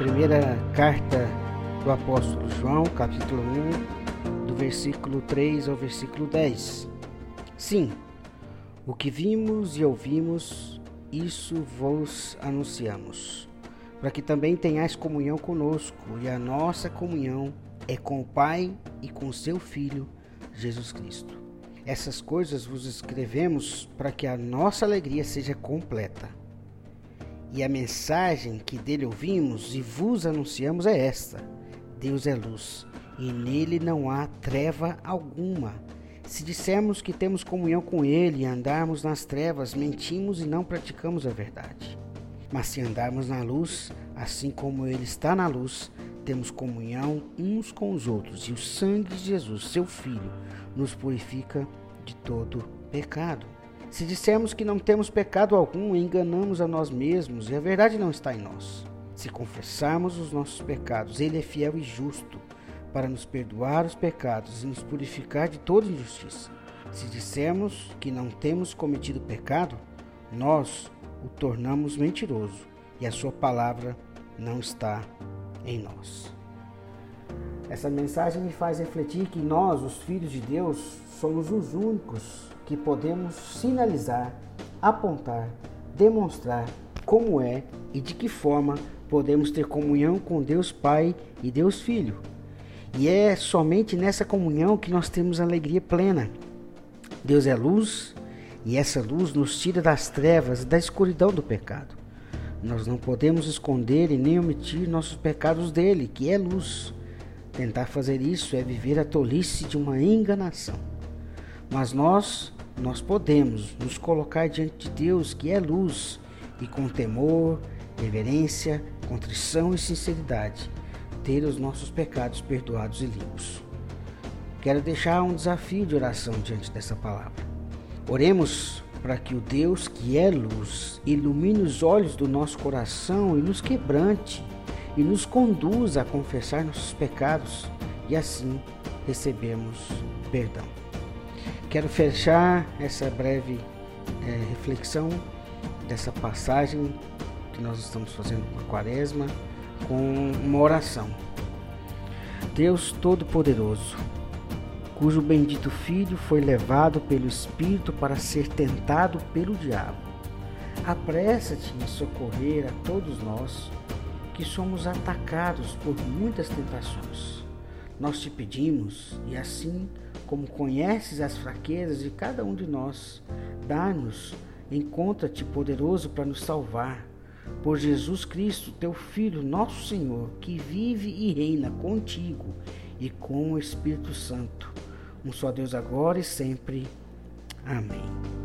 Primeira carta do apóstolo João, capítulo 1, do versículo 3 ao versículo 10. Sim, o que vimos e ouvimos, isso vos anunciamos, para que também tenhais comunhão conosco, e a nossa comunhão é com o Pai e com seu Filho, Jesus Cristo. Essas coisas vos escrevemos para que a nossa alegria seja completa. E a mensagem que dele ouvimos e vos anunciamos é esta: Deus é luz, e nele não há treva alguma. Se dissermos que temos comunhão com ele e andarmos nas trevas, mentimos e não praticamos a verdade. Mas se andarmos na luz, assim como ele está na luz, temos comunhão uns com os outros, e o sangue de Jesus, seu Filho, nos purifica de todo pecado. Se dissermos que não temos pecado algum, enganamos a nós mesmos e a verdade não está em nós. Se confessarmos os nossos pecados, Ele é fiel e justo para nos perdoar os pecados e nos purificar de toda injustiça. Se dissermos que não temos cometido pecado, nós o tornamos mentiroso e a Sua palavra não está em nós. Essa mensagem me faz refletir que nós, os filhos de Deus, somos os únicos que podemos sinalizar, apontar, demonstrar como é e de que forma podemos ter comunhão com Deus Pai e Deus Filho. E é somente nessa comunhão que nós temos alegria plena. Deus é luz e essa luz nos tira das trevas, da escuridão do pecado. Nós não podemos esconder e nem omitir nossos pecados dele, que é luz. Tentar fazer isso é viver a tolice de uma enganação. Mas nós nós podemos nos colocar diante de Deus, que é luz, e com temor, reverência, contrição e sinceridade, ter os nossos pecados perdoados e limpos. Quero deixar um desafio de oração diante dessa palavra. Oremos para que o Deus que é luz ilumine os olhos do nosso coração e nos quebrante e nos conduza a confessar nossos pecados e assim recebemos perdão. Quero fechar essa breve é, reflexão dessa passagem que nós estamos fazendo com a quaresma com uma oração. Deus Todo-Poderoso, cujo bendito Filho foi levado pelo Espírito para ser tentado pelo diabo, apressa-te em socorrer a todos nós que somos atacados por muitas tentações. Nós te pedimos e assim como conheces as fraquezas de cada um de nós, dá-nos, encontra-te poderoso para nos salvar. Por Jesus Cristo, teu Filho, nosso Senhor, que vive e reina contigo e com o Espírito Santo, um só Deus agora e sempre. Amém.